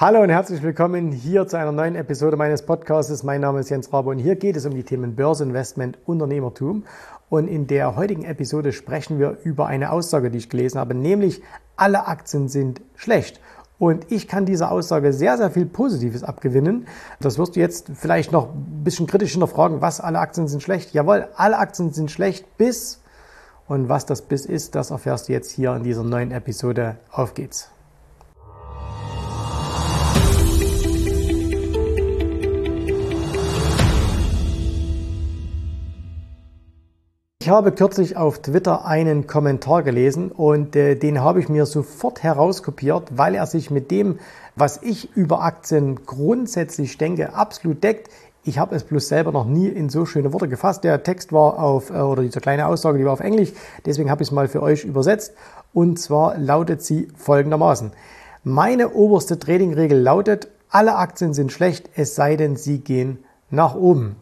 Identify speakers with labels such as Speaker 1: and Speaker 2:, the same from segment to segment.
Speaker 1: Hallo und herzlich willkommen hier zu einer neuen Episode meines Podcasts. Mein Name ist Jens Rabe und hier geht es um die Themen Börse, Investment, Unternehmertum. Und in der heutigen Episode sprechen wir über eine Aussage, die ich gelesen habe, nämlich alle Aktien sind schlecht. Und ich kann dieser Aussage sehr, sehr viel Positives abgewinnen. Das wirst du jetzt vielleicht noch ein bisschen kritisch hinterfragen, was alle Aktien sind schlecht. Jawohl, alle Aktien sind schlecht bis. Und was das bis ist, das erfährst du jetzt hier in dieser neuen Episode. Auf geht's. Habe kürzlich auf Twitter einen Kommentar gelesen und äh, den habe ich mir sofort herauskopiert, weil er sich mit dem, was ich über Aktien grundsätzlich denke, absolut deckt. Ich habe es bloß selber noch nie in so schöne Worte gefasst. Der Text war auf, äh, oder diese kleine Aussage, die war auf Englisch, deswegen habe ich es mal für euch übersetzt. Und zwar lautet sie folgendermaßen. Meine oberste Tradingregel lautet, alle Aktien sind schlecht, es sei denn, sie gehen nach oben.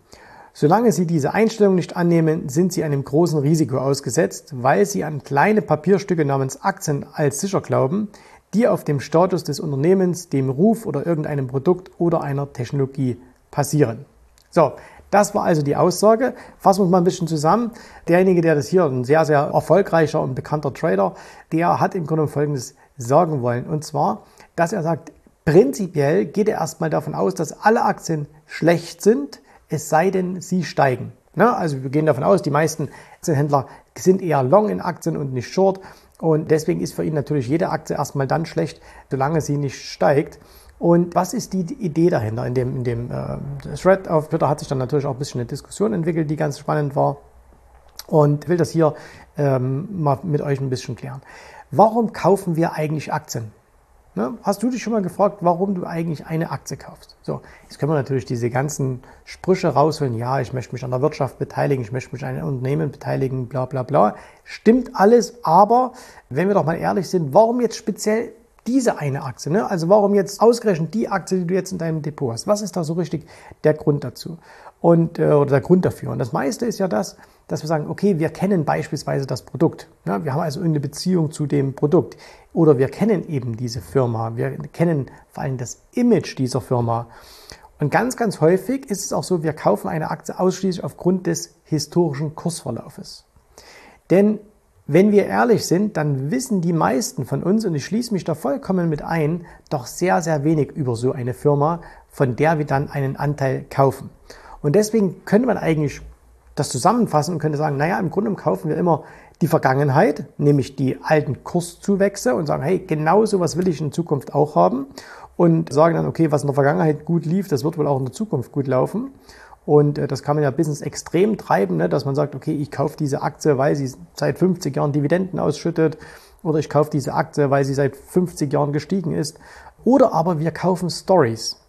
Speaker 1: Solange Sie diese Einstellung nicht annehmen, sind Sie einem großen Risiko ausgesetzt, weil Sie an kleine Papierstücke namens Aktien als sicher glauben, die auf dem Status des Unternehmens, dem Ruf oder irgendeinem Produkt oder einer Technologie passieren. So, das war also die Aussage. Fassen wir uns mal ein bisschen zusammen. Derjenige, der das hier, ein sehr, sehr erfolgreicher und bekannter Trader, der hat im Grunde Folgendes sagen wollen. Und zwar, dass er sagt, prinzipiell geht er erstmal davon aus, dass alle Aktien schlecht sind, es sei denn, sie steigen. Ne? Also wir gehen davon aus, die meisten Aktienhändler sind eher long in Aktien und nicht short. Und deswegen ist für ihn natürlich jede Aktie erstmal dann schlecht, solange sie nicht steigt. Und was ist die Idee dahinter? In dem, in dem äh, Thread auf Twitter hat sich dann natürlich auch ein bisschen eine Diskussion entwickelt, die ganz spannend war. Und will das hier ähm, mal mit euch ein bisschen klären. Warum kaufen wir eigentlich Aktien? Ne? Hast du dich schon mal gefragt, warum du eigentlich eine Aktie kaufst? So, jetzt können wir natürlich diese ganzen Sprüche rausholen. Ja, ich möchte mich an der Wirtschaft beteiligen, ich möchte mich an einem Unternehmen beteiligen, bla bla bla. Stimmt alles, aber wenn wir doch mal ehrlich sind, warum jetzt speziell diese eine Aktie? Ne? Also warum jetzt ausgerechnet die Aktie, die du jetzt in deinem Depot hast? Was ist da so richtig der Grund dazu? Und, äh, oder der Grund dafür? Und das meiste ist ja das, dass wir sagen, okay, wir kennen beispielsweise das Produkt. Ja, wir haben also eine Beziehung zu dem Produkt. Oder wir kennen eben diese Firma. Wir kennen vor allem das Image dieser Firma. Und ganz, ganz häufig ist es auch so, wir kaufen eine Aktie ausschließlich aufgrund des historischen Kursverlaufes. Denn wenn wir ehrlich sind, dann wissen die meisten von uns, und ich schließe mich da vollkommen mit ein, doch sehr, sehr wenig über so eine Firma, von der wir dann einen Anteil kaufen. Und deswegen könnte man eigentlich das zusammenfassen und könnte sagen, naja, im Grunde kaufen wir immer die Vergangenheit, nämlich die alten Kurszuwächse und sagen, hey, genau so was will ich in Zukunft auch haben und sagen dann, okay, was in der Vergangenheit gut lief, das wird wohl auch in der Zukunft gut laufen. Und äh, das kann man ja Business extrem treiben, ne, dass man sagt, okay, ich kaufe diese Aktie, weil sie seit 50 Jahren Dividenden ausschüttet oder ich kaufe diese Aktie, weil sie seit 50 Jahren gestiegen ist. Oder aber wir kaufen Stories.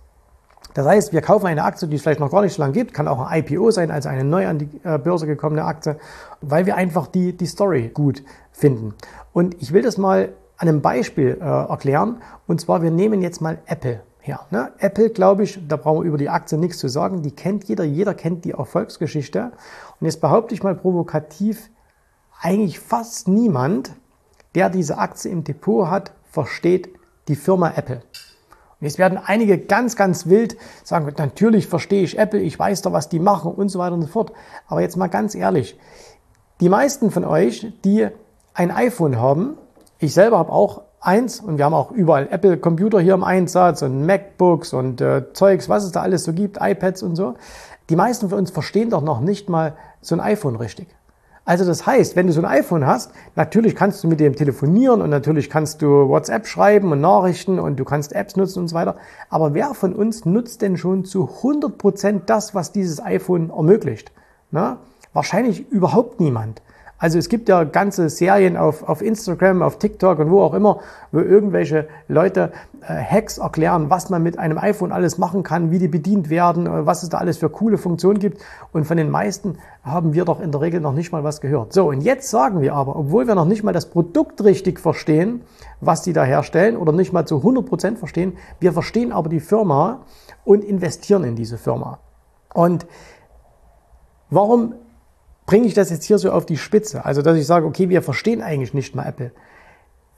Speaker 1: Das heißt, wir kaufen eine Aktie, die es vielleicht noch gar nicht so lange gibt, kann auch ein IPO sein, also eine neu an die äh, Börse gekommene Aktie, weil wir einfach die, die Story gut finden. Und ich will das mal an einem Beispiel äh, erklären. Und zwar, wir nehmen jetzt mal Apple her. Ne? Apple, glaube ich, da brauchen wir über die Aktie nichts zu sagen. Die kennt jeder, jeder kennt die Erfolgsgeschichte. Und jetzt behaupte ich mal provokativ, eigentlich fast niemand, der diese Aktie im Depot hat, versteht die Firma Apple. Und jetzt werden einige ganz, ganz wild sagen, natürlich verstehe ich Apple, ich weiß doch, was die machen und so weiter und so fort. Aber jetzt mal ganz ehrlich, die meisten von euch, die ein iPhone haben, ich selber habe auch eins und wir haben auch überall Apple-Computer hier im Einsatz und MacBooks und äh, Zeugs, was es da alles so gibt, iPads und so. Die meisten von uns verstehen doch noch nicht mal so ein iPhone richtig. Also das heißt, wenn du so ein iPhone hast, natürlich kannst du mit dem telefonieren und natürlich kannst du WhatsApp schreiben und Nachrichten und du kannst Apps nutzen und so weiter. Aber wer von uns nutzt denn schon zu 100 Prozent das, was dieses iPhone ermöglicht? Na? Wahrscheinlich überhaupt niemand. Also es gibt ja ganze Serien auf, auf Instagram, auf TikTok und wo auch immer, wo irgendwelche Leute äh, Hacks erklären, was man mit einem iPhone alles machen kann, wie die bedient werden, äh, was es da alles für coole Funktionen gibt. Und von den meisten haben wir doch in der Regel noch nicht mal was gehört. So, und jetzt sagen wir aber, obwohl wir noch nicht mal das Produkt richtig verstehen, was die da herstellen oder nicht mal zu 100 Prozent verstehen, wir verstehen aber die Firma und investieren in diese Firma. Und warum bringe ich das jetzt hier so auf die Spitze. Also, dass ich sage, okay, wir verstehen eigentlich nicht mal Apple.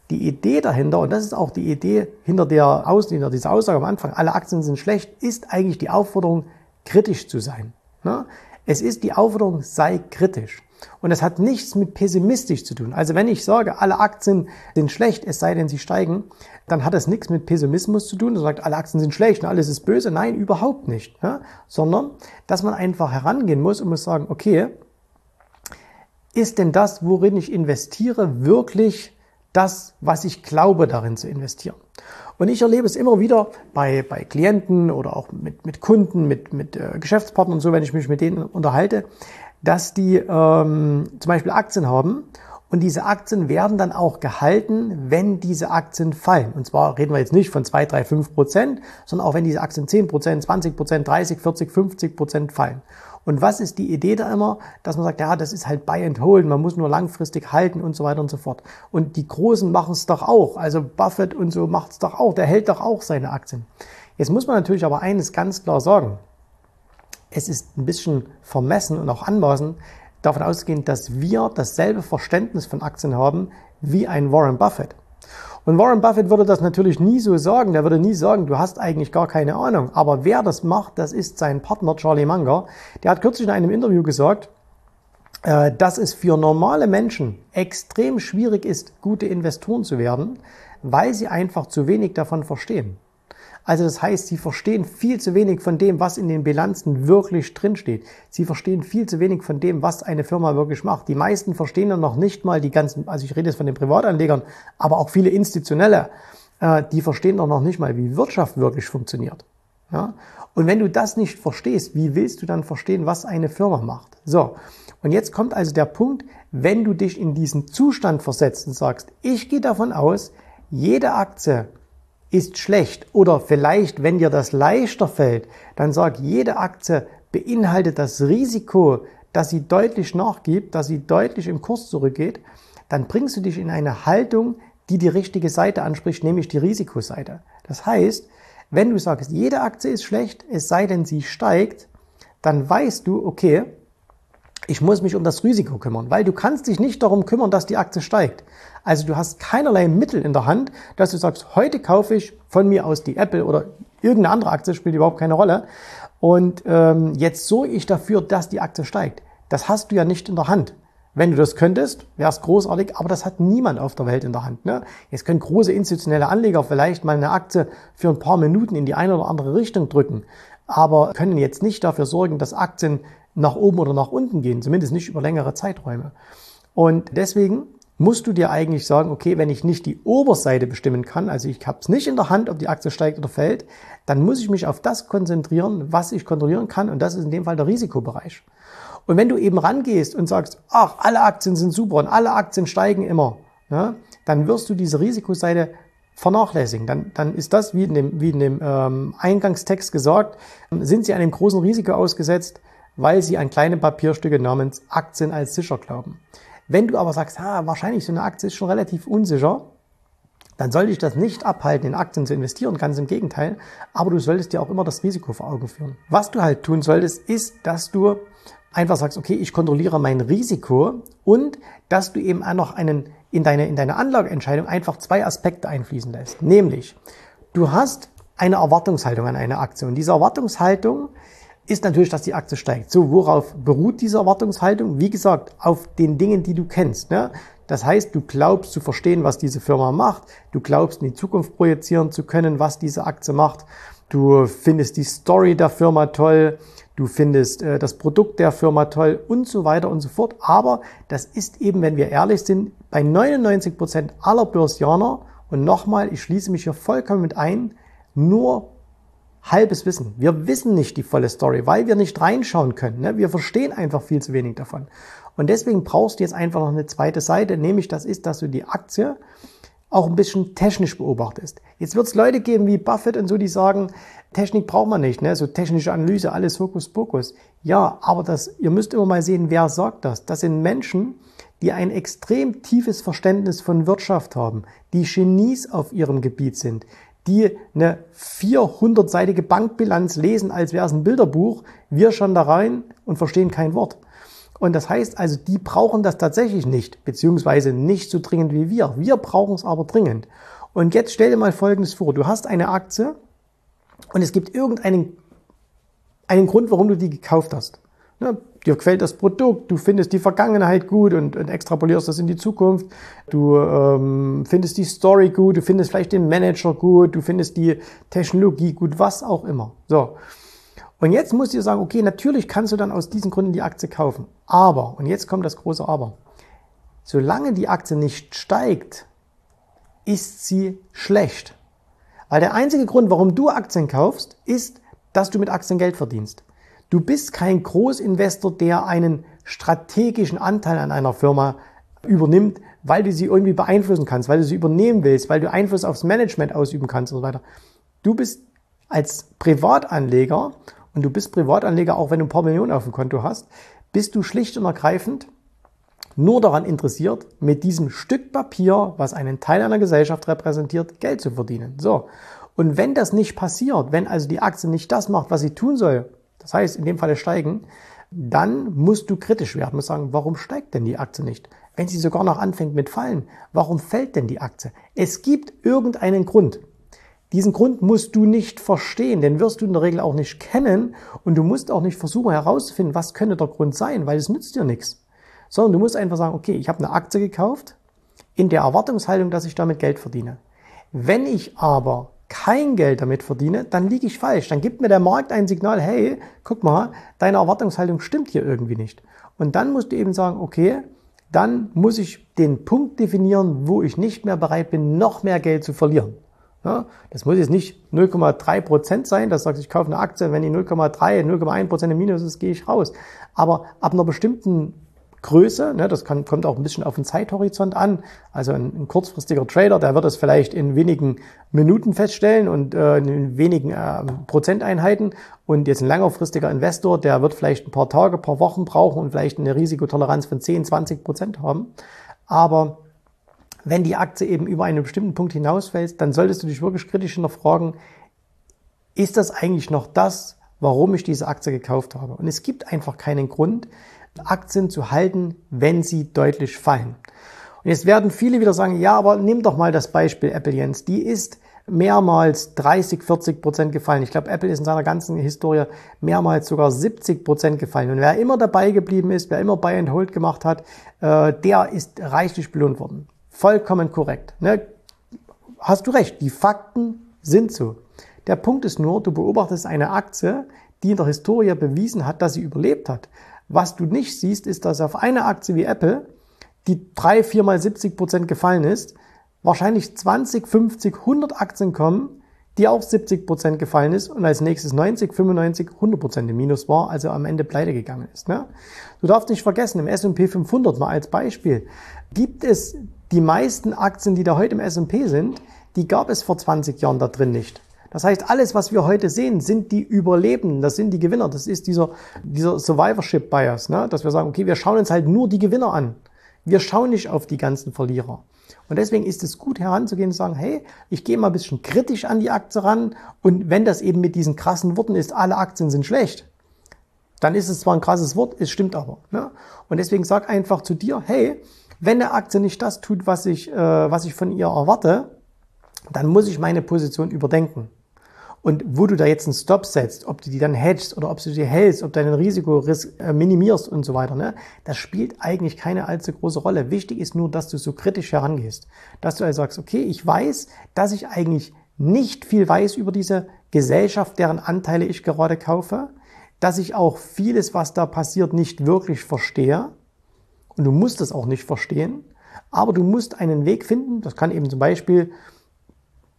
Speaker 1: die Idee dahinter, und das ist auch die Idee hinter, der Aus, hinter dieser Aussage am Anfang, alle Aktien sind schlecht, ist eigentlich die Aufforderung, kritisch zu sein. Ne? Es ist die Aufforderung, sei kritisch. Und das hat nichts mit pessimistisch zu tun. Also wenn ich sage, alle Aktien sind schlecht, es sei denn, sie steigen, dann hat das nichts mit Pessimismus zu tun. Das sagt, alle Aktien sind schlecht und alles ist böse. Nein, überhaupt nicht. Ja? Sondern, dass man einfach herangehen muss und muss sagen, okay, ist denn das, worin ich investiere, wirklich das, was ich glaube, darin zu investieren? Und ich erlebe es immer wieder bei, bei Klienten oder auch mit, mit Kunden, mit, mit äh, Geschäftspartnern und so, wenn ich mich mit denen unterhalte, dass die ähm, zum Beispiel Aktien haben und diese Aktien werden dann auch gehalten, wenn diese Aktien fallen. Und zwar reden wir jetzt nicht von 2, 3, 5 Prozent, sondern auch wenn diese Aktien 10 Prozent, 20 Prozent, 30, 40, 50 Prozent fallen. Und was ist die Idee da immer? Dass man sagt, ja, das ist halt Buy and Hold, man muss nur langfristig halten und so weiter und so fort. Und die Großen machen es doch auch. Also Buffett und so macht es doch auch. Der hält doch auch seine Aktien. Jetzt muss man natürlich aber eines ganz klar sagen. Es ist ein bisschen vermessen und auch anmaßen, davon ausgehen, dass wir dasselbe Verständnis von Aktien haben wie ein Warren Buffett. Und Warren Buffett würde das natürlich nie so sagen. Der würde nie sagen, du hast eigentlich gar keine Ahnung. Aber wer das macht, das ist sein Partner Charlie Munger. Der hat kürzlich in einem Interview gesagt, äh, dass es für normale Menschen extrem schwierig ist, gute Investoren zu werden, weil sie einfach zu wenig davon verstehen. Also das heißt, sie verstehen viel zu wenig von dem, was in den Bilanzen wirklich drinsteht. Sie verstehen viel zu wenig von dem, was eine Firma wirklich macht. Die meisten verstehen dann noch nicht mal die ganzen, also ich rede jetzt von den Privatanlegern, aber auch viele institutionelle, äh, die verstehen doch noch nicht mal, wie Wirtschaft wirklich funktioniert. Ja? Und wenn du das nicht verstehst, wie willst du dann verstehen, was eine Firma macht? So. Und jetzt kommt also der Punkt, wenn du dich in diesen Zustand versetzt und sagst, ich gehe davon aus, jede Aktie ist schlecht oder vielleicht, wenn dir das leichter fällt, dann sag, jede Aktie beinhaltet das Risiko, dass sie deutlich nachgibt, dass sie deutlich im Kurs zurückgeht, dann bringst du dich in eine Haltung, die die richtige Seite anspricht, nämlich die Risikoseite. Das heißt, wenn du sagst, jede Aktie ist schlecht, es sei denn, sie steigt, dann weißt du, okay, ich muss mich um das Risiko kümmern, weil du kannst dich nicht darum kümmern, dass die Aktie steigt. Also du hast keinerlei Mittel in der Hand, dass du sagst, heute kaufe ich von mir aus die Apple oder irgendeine andere Aktie, spielt überhaupt keine Rolle. Und ähm, jetzt sorge ich dafür, dass die Aktie steigt. Das hast du ja nicht in der Hand. Wenn du das könntest, wäre es großartig, aber das hat niemand auf der Welt in der Hand. Ne? Jetzt können große institutionelle Anleger vielleicht mal eine Aktie für ein paar Minuten in die eine oder andere Richtung drücken, aber können jetzt nicht dafür sorgen, dass Aktien nach oben oder nach unten gehen, zumindest nicht über längere Zeiträume. Und deswegen musst du dir eigentlich sagen, okay, wenn ich nicht die Oberseite bestimmen kann, also ich habe es nicht in der Hand, ob die Aktie steigt oder fällt, dann muss ich mich auf das konzentrieren, was ich kontrollieren kann und das ist in dem Fall der Risikobereich. Und wenn du eben rangehst und sagst, ach, alle Aktien sind super und alle Aktien steigen immer, ja, dann wirst du diese Risikoseite vernachlässigen. Dann, dann ist das, wie in dem, wie in dem ähm, Eingangstext gesagt, sind sie einem großen Risiko ausgesetzt, weil sie an kleine Papierstücke namens Aktien als sicher glauben. Wenn du aber sagst, ha, wahrscheinlich so eine Aktie ist schon relativ unsicher, dann sollte ich das nicht abhalten, in Aktien zu investieren, ganz im Gegenteil. Aber du solltest dir auch immer das Risiko vor Augen führen. Was du halt tun solltest, ist, dass du einfach sagst, okay, ich kontrolliere mein Risiko und dass du eben auch noch einen, in deine, in deine Anlageentscheidung einfach zwei Aspekte einfließen lässt. Nämlich, du hast eine Erwartungshaltung an eine Aktie und diese Erwartungshaltung ist natürlich, dass die Aktie steigt. So, worauf beruht diese Erwartungshaltung? Wie gesagt, auf den Dingen, die du kennst. Ne? Das heißt, du glaubst zu verstehen, was diese Firma macht. Du glaubst in die Zukunft projizieren zu können, was diese Aktie macht. Du findest die Story der Firma toll. Du findest äh, das Produkt der Firma toll und so weiter und so fort. Aber das ist eben, wenn wir ehrlich sind, bei 99 Prozent aller Börsianer und nochmal, ich schließe mich hier vollkommen mit ein, nur halbes Wissen. Wir wissen nicht die volle Story, weil wir nicht reinschauen können. Ne? Wir verstehen einfach viel zu wenig davon. Und deswegen brauchst du jetzt einfach noch eine zweite Seite, nämlich das ist, dass du die Aktie auch ein bisschen technisch beobachtest. Jetzt wird es Leute geben wie Buffett und so, die sagen, Technik braucht man nicht, ne? so technische Analyse, alles Hokuspokus. Ja, aber das, ihr müsst immer mal sehen, wer sagt das. Das sind Menschen, die ein extrem tiefes Verständnis von Wirtschaft haben, die Genies auf ihrem Gebiet sind, die eine 400-seitige Bankbilanz lesen, als wäre es ein Bilderbuch. Wir schon da rein und verstehen kein Wort. Und das heißt also, die brauchen das tatsächlich nicht, beziehungsweise nicht so dringend wie wir. Wir brauchen es aber dringend. Und jetzt stell dir mal Folgendes vor. Du hast eine Aktie und es gibt irgendeinen einen Grund, warum du die gekauft hast. Ne? Dir gefällt das Produkt, du findest die Vergangenheit gut und, und extrapolierst das in die Zukunft. Du ähm, findest die Story gut, du findest vielleicht den Manager gut, du findest die Technologie gut, was auch immer. So. Und jetzt musst du sagen, okay, natürlich kannst du dann aus diesen Gründen die Aktie kaufen. Aber, und jetzt kommt das große Aber, solange die Aktie nicht steigt, ist sie schlecht. Weil der einzige Grund, warum du Aktien kaufst, ist, dass du mit Aktien Geld verdienst. Du bist kein Großinvestor, der einen strategischen Anteil an einer Firma übernimmt, weil du sie irgendwie beeinflussen kannst, weil du sie übernehmen willst, weil du Einfluss aufs Management ausüben kannst und so weiter. Du bist als Privatanleger und du bist Privatanleger, auch wenn du ein paar Millionen auf dem Konto hast, bist du schlicht und ergreifend nur daran interessiert, mit diesem Stück Papier, was einen Teil einer Gesellschaft repräsentiert, Geld zu verdienen. So. Und wenn das nicht passiert, wenn also die Aktie nicht das macht, was sie tun soll, das heißt in dem Falle steigen, dann musst du kritisch werden, musst sagen, warum steigt denn die Aktie nicht? Wenn sie sogar noch anfängt mit Fallen, warum fällt denn die Aktie? Es gibt irgendeinen Grund. Diesen Grund musst du nicht verstehen, den wirst du in der Regel auch nicht kennen und du musst auch nicht versuchen herauszufinden, was könnte der Grund sein, weil es nützt dir nichts. Sondern du musst einfach sagen, okay, ich habe eine Aktie gekauft in der Erwartungshaltung, dass ich damit Geld verdiene. Wenn ich aber kein Geld damit verdiene, dann liege ich falsch. Dann gibt mir der Markt ein Signal, hey, guck mal, deine Erwartungshaltung stimmt hier irgendwie nicht. Und dann musst du eben sagen, okay, dann muss ich den Punkt definieren, wo ich nicht mehr bereit bin, noch mehr Geld zu verlieren. Ja, das muss jetzt nicht 0,3 Prozent sein, das sagst, ich kaufe eine Aktie, wenn die 0,3, 0,1 Prozent im Minus ist, gehe ich raus. Aber ab einer bestimmten Größe, ne, das kann, kommt auch ein bisschen auf den Zeithorizont an. Also ein, ein kurzfristiger Trader, der wird es vielleicht in wenigen Minuten feststellen und äh, in wenigen äh, Prozenteinheiten. Und jetzt ein längerfristiger Investor, der wird vielleicht ein paar Tage, paar Wochen brauchen und vielleicht eine Risikotoleranz von 10, 20 Prozent haben. Aber wenn die Aktie eben über einen bestimmten Punkt hinausfällt, dann solltest du dich wirklich kritisch hinterfragen, ist das eigentlich noch das, warum ich diese Aktie gekauft habe? Und es gibt einfach keinen Grund, Aktien zu halten, wenn sie deutlich fallen. Und jetzt werden viele wieder sagen, ja, aber nimm doch mal das Beispiel Apple Jens. Die ist mehrmals 30, 40 Prozent gefallen. Ich glaube, Apple ist in seiner ganzen Historie mehrmals sogar 70 Prozent gefallen. Und wer immer dabei geblieben ist, wer immer Buy and Hold gemacht hat, äh, der ist reichlich belohnt worden. Vollkommen korrekt. Ne? Hast du recht, die Fakten sind so. Der Punkt ist nur, du beobachtest eine Aktie, die in der Historie bewiesen hat, dass sie überlebt hat. Was du nicht siehst, ist, dass auf eine Aktie wie Apple, die drei, viermal 70 Prozent gefallen ist, wahrscheinlich 20, 50, 100 Aktien kommen, die auch 70 Prozent gefallen ist und als nächstes 90, 95, 100 Prozent im Minus war, also am Ende pleite gegangen ist. Ne? Du darfst nicht vergessen, im S&P 500 mal als Beispiel, gibt es die meisten Aktien, die da heute im S&P sind, die gab es vor 20 Jahren da drin nicht. Das heißt, alles, was wir heute sehen, sind die Überlebenden, das sind die Gewinner. Das ist dieser, dieser Survivorship Bias, ne? dass wir sagen, okay, wir schauen uns halt nur die Gewinner an. Wir schauen nicht auf die ganzen Verlierer. Und deswegen ist es gut heranzugehen und sagen, hey, ich gehe mal ein bisschen kritisch an die Aktie ran. Und wenn das eben mit diesen krassen Worten ist, alle Aktien sind schlecht, dann ist es zwar ein krasses Wort, es stimmt aber. Ne? Und deswegen sag einfach zu dir, hey, wenn eine Aktie nicht das tut, was ich, äh, was ich von ihr erwarte, dann muss ich meine Position überdenken. Und wo du da jetzt einen Stop setzt, ob du die dann hedgst oder ob du sie hältst, ob du dein Risiko äh, minimierst und so weiter, ne, das spielt eigentlich keine allzu große Rolle. Wichtig ist nur, dass du so kritisch herangehst. Dass du also sagst, okay, ich weiß, dass ich eigentlich nicht viel weiß über diese Gesellschaft, deren Anteile ich gerade kaufe, dass ich auch vieles, was da passiert, nicht wirklich verstehe und du musst es auch nicht verstehen, aber du musst einen Weg finden, das kann eben zum Beispiel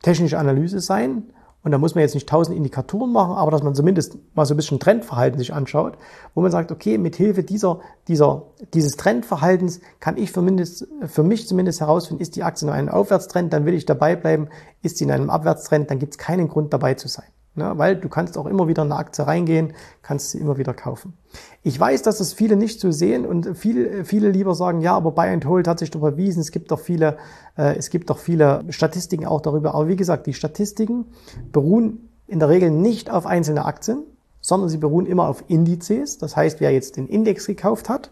Speaker 1: technische Analyse sein, und da muss man jetzt nicht tausend Indikatoren machen, aber dass man zumindest mal so ein bisschen Trendverhalten sich anschaut, wo man sagt, okay, mit Hilfe dieser, dieser, dieses Trendverhaltens kann ich für, mindest, für mich zumindest herausfinden, ist die Aktie in einem Aufwärtstrend, dann will ich dabei bleiben, ist sie in einem Abwärtstrend, dann gibt es keinen Grund dabei zu sein. Ne? Weil du kannst auch immer wieder in eine Aktie reingehen, kannst sie immer wieder kaufen. Ich weiß, dass das viele nicht so sehen und viele, viele lieber sagen, ja, aber Buy and Hold hat sich doch bewiesen, es gibt doch viele, äh, es gibt doch viele Statistiken auch darüber. Aber wie gesagt, die Statistiken beruhen in der Regel nicht auf einzelne Aktien, sondern sie beruhen immer auf Indizes. Das heißt, wer jetzt den Index gekauft hat,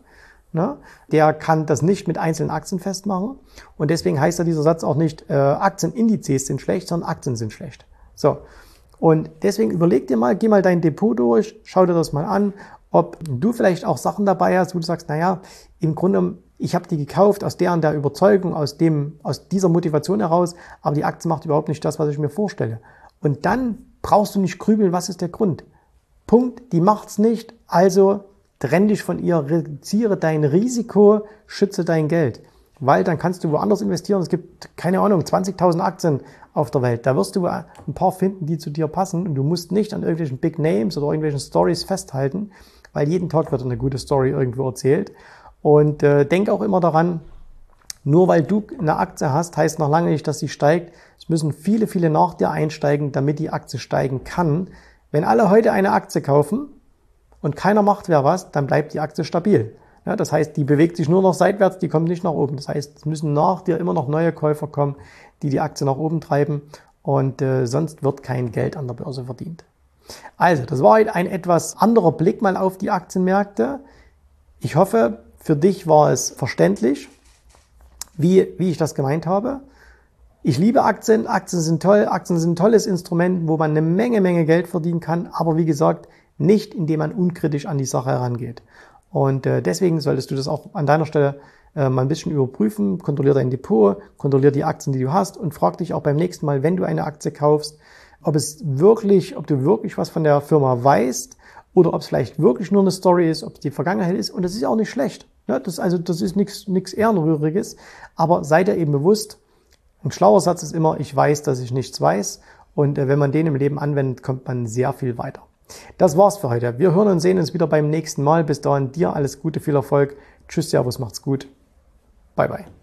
Speaker 1: Ne? Der kann das nicht mit einzelnen Aktien festmachen. Und deswegen heißt ja dieser Satz auch nicht, äh, Aktienindizes sind schlecht, sondern Aktien sind schlecht. So. Und deswegen überleg dir mal, geh mal dein Depot durch, schau dir das mal an, ob du vielleicht auch Sachen dabei hast, wo du sagst, naja, im Grunde, ich habe die gekauft aus der und der Überzeugung, aus, dem, aus dieser Motivation heraus, aber die Aktie macht überhaupt nicht das, was ich mir vorstelle. Und dann brauchst du nicht grübeln, was ist der Grund. Punkt, die macht's nicht, also Trenn dich von ihr, reduziere dein Risiko, schütze dein Geld. Weil dann kannst du woanders investieren. Es gibt, keine Ahnung, 20.000 Aktien auf der Welt. Da wirst du ein paar finden, die zu dir passen. Und du musst nicht an irgendwelchen Big Names oder irgendwelchen Stories festhalten, weil jeden Tag wird eine gute Story irgendwo erzählt. Und äh, denk auch immer daran, nur weil du eine Aktie hast, heißt noch lange nicht, dass sie steigt. Es müssen viele, viele nach dir einsteigen, damit die Aktie steigen kann. Wenn alle heute eine Aktie kaufen, und keiner macht wer was, dann bleibt die Aktie stabil. Ja, das heißt, die bewegt sich nur noch seitwärts, die kommt nicht nach oben. Das heißt, es müssen nach dir immer noch neue Käufer kommen, die die Aktie nach oben treiben und äh, sonst wird kein Geld an der Börse verdient. Also, das war heute ein etwas anderer Blick mal auf die Aktienmärkte. Ich hoffe, für dich war es verständlich, wie, wie ich das gemeint habe. Ich liebe Aktien. Aktien sind toll. Aktien sind ein tolles Instrument, wo man eine Menge, Menge Geld verdienen kann. Aber wie gesagt, nicht indem man unkritisch an die Sache herangeht. Und äh, deswegen solltest du das auch an deiner Stelle äh, mal ein bisschen überprüfen, kontrollier dein Depot, kontrollier die Aktien, die du hast und frag dich auch beim nächsten Mal, wenn du eine Aktie kaufst, ob es wirklich, ob du wirklich was von der Firma weißt oder ob es vielleicht wirklich nur eine Story ist, ob es die Vergangenheit ist. Und das ist auch nicht schlecht. Ja, das, also, das ist nichts nichts Ehrenrühriges. Aber sei dir eben bewusst, ein schlauer Satz ist immer, ich weiß, dass ich nichts weiß. Und äh, wenn man den im Leben anwendet, kommt man sehr viel weiter. Das war's für heute. Wir hören und sehen uns wieder beim nächsten Mal. Bis dahin dir alles Gute, viel Erfolg. Tschüss, Servus, macht's gut. Bye, bye.